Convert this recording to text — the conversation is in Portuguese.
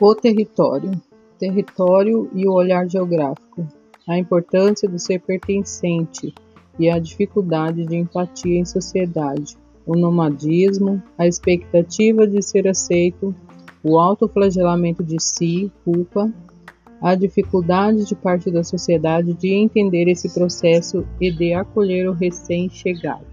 O território. Território e o olhar geográfico. A importância do ser pertencente e a dificuldade de empatia em sociedade. O nomadismo, a expectativa de ser aceito, o autoflagelamento de si, culpa, a dificuldade de parte da sociedade de entender esse processo e de acolher o recém-chegado.